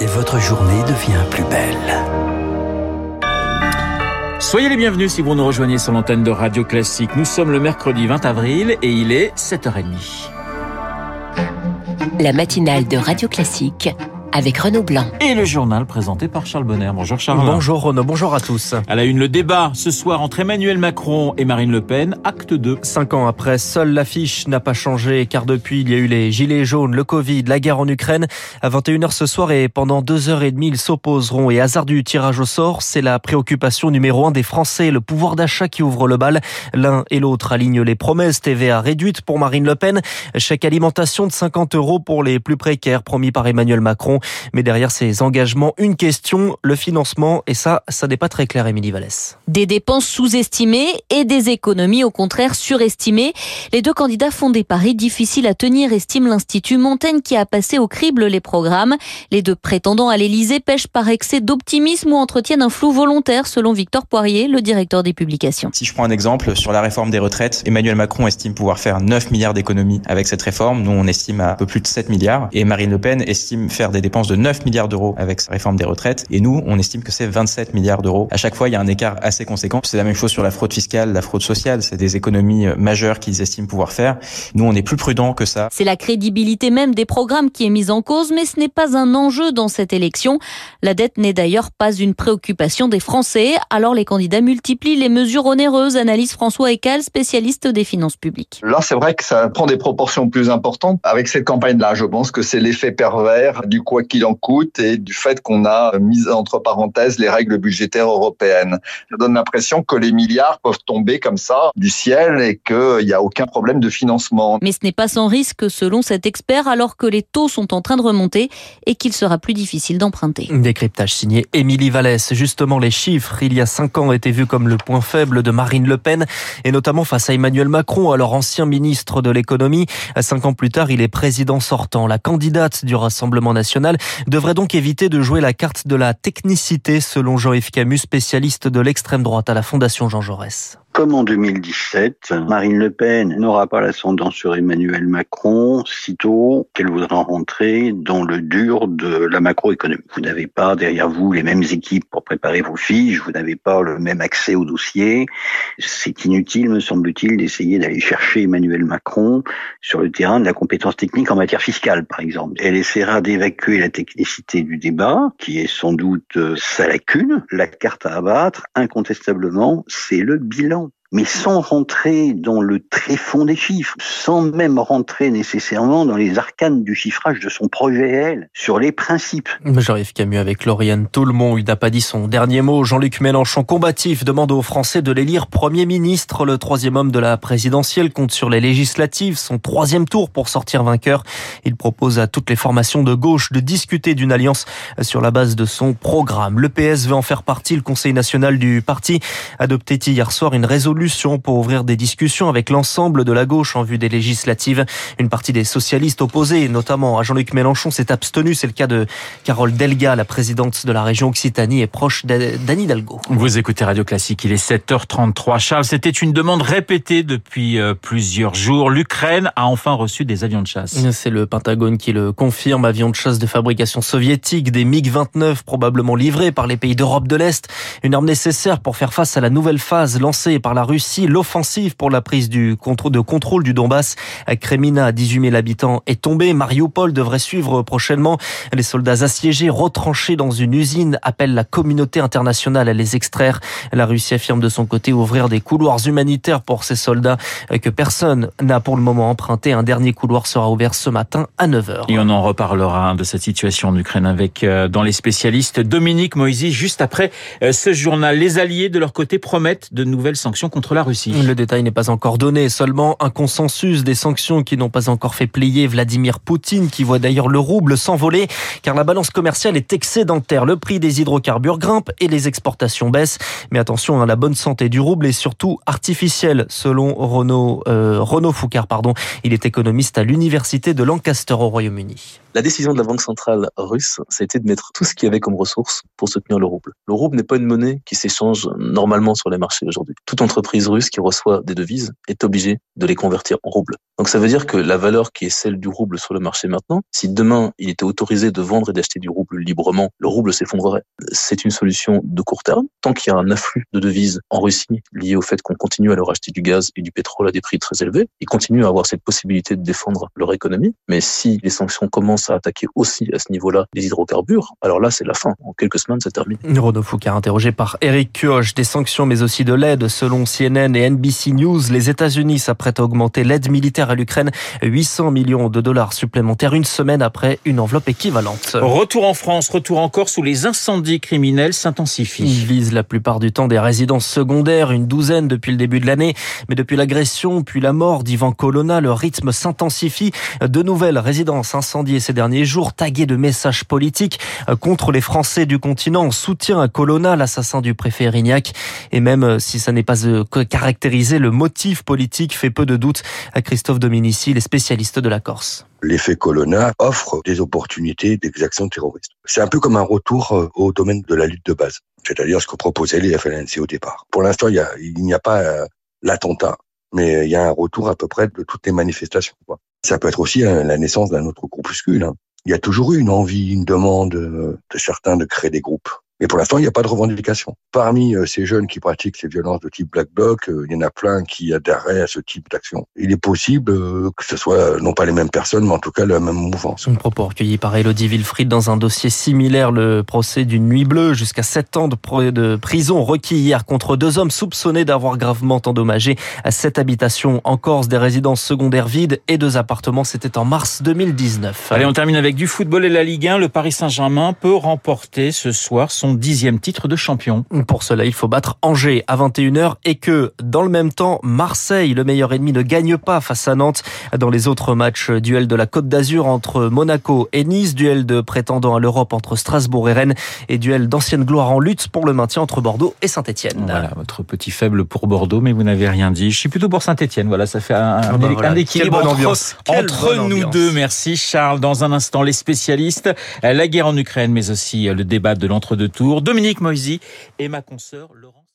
et votre journée devient plus belle. Soyez les bienvenus si vous nous rejoignez sur l'antenne de Radio Classique. Nous sommes le mercredi 20 avril et il est 7h30. La matinale de Radio Classique avec Renaud Blanc. Et le journal présenté par Charles Bonner. Bonjour Charles. Bonjour Renaud, bonjour à tous. À la une, le débat ce soir entre Emmanuel Macron et Marine Le Pen, acte 2. Cinq ans après, seule l'affiche n'a pas changé car depuis il y a eu les gilets jaunes, le Covid, la guerre en Ukraine. À 21h ce soir et pendant deux heures et demie, ils s'opposeront et hasard du tirage au sort, c'est la préoccupation numéro un des Français, le pouvoir d'achat qui ouvre le bal. L'un et l'autre alignent les promesses TVA réduite pour Marine Le Pen, chèque alimentation de 50 euros pour les plus précaires promis par Emmanuel Macron. Mais derrière ces engagements, une question, le financement. Et ça, ça n'est pas très clair, Émilie Vallès. Des dépenses sous-estimées et des économies au contraire surestimées. Les deux candidats font des paris difficiles à tenir, estime l'Institut Montaigne qui a passé au crible les programmes. Les deux prétendants à l'Élysée pêchent par excès d'optimisme ou entretiennent un flou volontaire, selon Victor Poirier, le directeur des publications. Si je prends un exemple sur la réforme des retraites, Emmanuel Macron estime pouvoir faire 9 milliards d'économies avec cette réforme. Nous, on estime à un peu plus de 7 milliards. Et Marine Le Pen estime faire des dépenses de 9 milliards d'euros avec sa réforme des retraites. Et nous, on estime que c'est 27 milliards d'euros. À chaque fois, il y a un écart assez conséquent. C'est la même chose sur la fraude fiscale, la fraude sociale. C'est des économies euh, majeures qu'ils estiment pouvoir faire. Nous, on est plus prudent que ça. C'est la crédibilité même des programmes qui est mise en cause, mais ce n'est pas un enjeu dans cette élection. La dette n'est d'ailleurs pas une préoccupation des Français. Alors les candidats multiplient les mesures onéreuses, analyse François Ecal, spécialiste des finances publiques. Là, c'est vrai que ça prend des proportions plus importantes. Avec cette campagne-là, je pense que c'est l'effet pervers du quoi qu'il en coûte et du fait qu'on a mis entre parenthèses les règles budgétaires européennes. Ça donne l'impression que les milliards peuvent tomber comme ça du ciel et qu'il n'y a aucun problème de financement. Mais ce n'est pas sans risque selon cet expert alors que les taux sont en train de remonter et qu'il sera plus difficile d'emprunter. Décryptage signé Émilie Vallès. Justement, les chiffres, il y a cinq ans, étaient vus comme le point faible de Marine Le Pen et notamment face à Emmanuel Macron, alors ancien ministre de l'économie. Cinq ans plus tard, il est président sortant. La candidate du Rassemblement national devrait donc éviter de jouer la carte de la technicité, selon Jean-Yves Camus, spécialiste de l'extrême droite à la Fondation Jean Jaurès. Comme en 2017, Marine Le Pen n'aura pas l'ascendant sur Emmanuel Macron sitôt qu'elle voudra rentrer dans le dur de la macroéconomie. Vous n'avez pas derrière vous les mêmes équipes pour préparer vos fiches, vous n'avez pas le même accès au dossier. C'est inutile, me semble-t-il, d'essayer d'aller chercher Emmanuel Macron sur le terrain de la compétence technique en matière fiscale, par exemple. Elle essaiera d'évacuer la technicité du débat, qui est sans doute sa lacune. La carte à abattre, incontestablement, c'est le bilan mais sans rentrer dans le tréfonds des chiffres, sans même rentrer nécessairement dans les arcanes du chiffrage de son projet, elle, sur les principes. J'arrive Camus avec Lauriane Toulmont, pas dit son dernier mot. Jean-Luc Mélenchon, combatif, demande aux Français de l'élire Premier ministre. Le troisième homme de la présidentielle compte sur les législatives, son troisième tour pour sortir vainqueur. Il propose à toutes les formations de gauche de discuter d'une alliance sur la base de son programme. Le PS veut en faire partie. Le Conseil national du parti adoptait hier soir une résolution pour ouvrir des discussions avec l'ensemble de la gauche en vue des législatives. Une partie des socialistes opposés, notamment à Jean-Luc Mélenchon, s'est abstenue. C'est le cas de Carole Delga, la présidente de la région Occitanie et proche d'Anne Hidalgo. Vous écoutez Radio Classique, il est 7h33. Charles, c'était une demande répétée depuis euh, plusieurs jours. L'Ukraine a enfin reçu des avions de chasse. C'est le Pentagone qui le confirme. Avions de chasse de fabrication soviétique, des MiG-29 probablement livrés par les pays d'Europe de l'Est. Une arme nécessaire pour faire face à la nouvelle phase lancée par la Russie. L'offensive pour la prise du contrôle, de contrôle du Donbass. Kremina, 18 000 habitants, est tombée. Mariupol devrait suivre prochainement. Les soldats assiégés, retranchés dans une usine, appellent la communauté internationale à les extraire. La Russie affirme de son côté ouvrir des couloirs humanitaires pour ces soldats que personne n'a pour le moment emprunté. Un dernier couloir sera ouvert ce matin à 9h. Et on en reparlera de cette situation en Ukraine avec, euh, dans les spécialistes, Dominique Moisy, juste après euh, ce journal. Les alliés, de leur côté, promettent de nouvelles sanctions la Russie. Le détail n'est pas encore donné, seulement un consensus des sanctions qui n'ont pas encore fait plier Vladimir Poutine, qui voit d'ailleurs le rouble s'envoler, car la balance commerciale est excédentaire. Le prix des hydrocarbures grimpe et les exportations baissent. Mais attention, hein, la bonne santé du rouble est surtout artificielle, selon Renaud, euh, Renaud Foucard. Pardon. Il est économiste à l'université de Lancaster au Royaume-Uni. La décision de la Banque centrale russe, ça a été de mettre tout ce qu'il y avait comme ressources pour soutenir le rouble. Le rouble n'est pas une monnaie qui s'échange normalement sur les marchés aujourd'hui. Toute entreprise entreprise russe qui reçoit des devises est obligée de les convertir en roubles. Donc ça veut dire que la valeur qui est celle du rouble sur le marché maintenant, si demain il était autorisé de vendre et d'acheter du rouble librement, le rouble s'effondrerait. C'est une solution de court terme. Tant qu'il y a un afflux de devises en Russie lié au fait qu'on continue à leur acheter du gaz et du pétrole à des prix très élevés, ils continuent à avoir cette possibilité de défendre leur économie. Mais si les sanctions commencent à attaquer aussi à ce niveau-là les hydrocarbures, alors là c'est la fin. En quelques semaines, c'est terminé. Renaud Foucault, interrogé par Eric Kioch, des sanctions mais aussi de l'aide. Selon CNN et NBC News, les États-Unis s'apprêtent à augmenter l'aide militaire à l'Ukraine 800 millions de dollars supplémentaires une semaine après une enveloppe équivalente. Retour en France, retour encore sous les incendies criminels s'intensifient. Ils visent la plupart du temps des résidences secondaires, une douzaine depuis le début de l'année. Mais depuis l'agression puis la mort d'Ivan Colonna, le rythme s'intensifie. De nouvelles résidences incendiées ces derniers jours, taguées de messages politiques contre les Français du continent en soutien à Colonna, l'assassin du préfet Erignac. Et même si ça n'est pas euh, caractérisé, le motif politique fait peu de doute à Christophe Dominici, les spécialistes de la Corse. L'effet Colonna offre des opportunités d'exaction terroriste. C'est un peu comme un retour euh, au domaine de la lutte de base, c'est-à-dire ce que proposaient les FLNC au départ. Pour l'instant, il n'y a, pas euh, l'attentat, mais il y a un retour à peu près de toutes les manifestations. Ça peut être aussi euh, la naissance d'un autre groupuscule. Hein. Il y a toujours eu une envie, une demande de certains de créer des groupes. Mais pour l'instant, il n'y a pas de revendication. Parmi euh, ces jeunes qui pratiquent ces violences de type black bloc, euh, il y en a plein qui adhèrent à ce type d'action. Il est possible euh, que ce soit non pas les mêmes personnes, mais en tout cas la même mouvance. Un propos recueilli par Elodie Wilfried dans un dossier similaire, le procès d'une nuit bleue, jusqu'à 7 ans de prison requis hier contre deux hommes soupçonnés d'avoir gravement endommagé cette habitation en Corse, des résidences secondaires vides et deux appartements. C'était en mars 2019. Allez, on termine avec du football et la Ligue 1. Le Paris Saint-Germain peut remporter ce soir son dixième titre de champion. Pour cela, il faut battre Angers à 21h et que, dans le même temps, Marseille, le meilleur ennemi, ne gagne pas face à Nantes. Dans les autres matchs, duel de la Côte d'Azur entre Monaco et Nice, duel de prétendants à l'Europe entre Strasbourg et Rennes et duel d'ancienne gloire en lutte pour le maintien entre Bordeaux et Saint-Etienne. Voilà, votre petit faible pour Bordeaux, mais vous n'avez rien dit. Je suis plutôt pour Saint-Etienne. Voilà, ça fait un, ah bah équilibre entre, nous deux. Merci Charles. Dans un instant, les spécialistes, la guerre en Ukraine, mais aussi le débat de l'entre-deux Dominique Moisy et ma consoeur Laurence.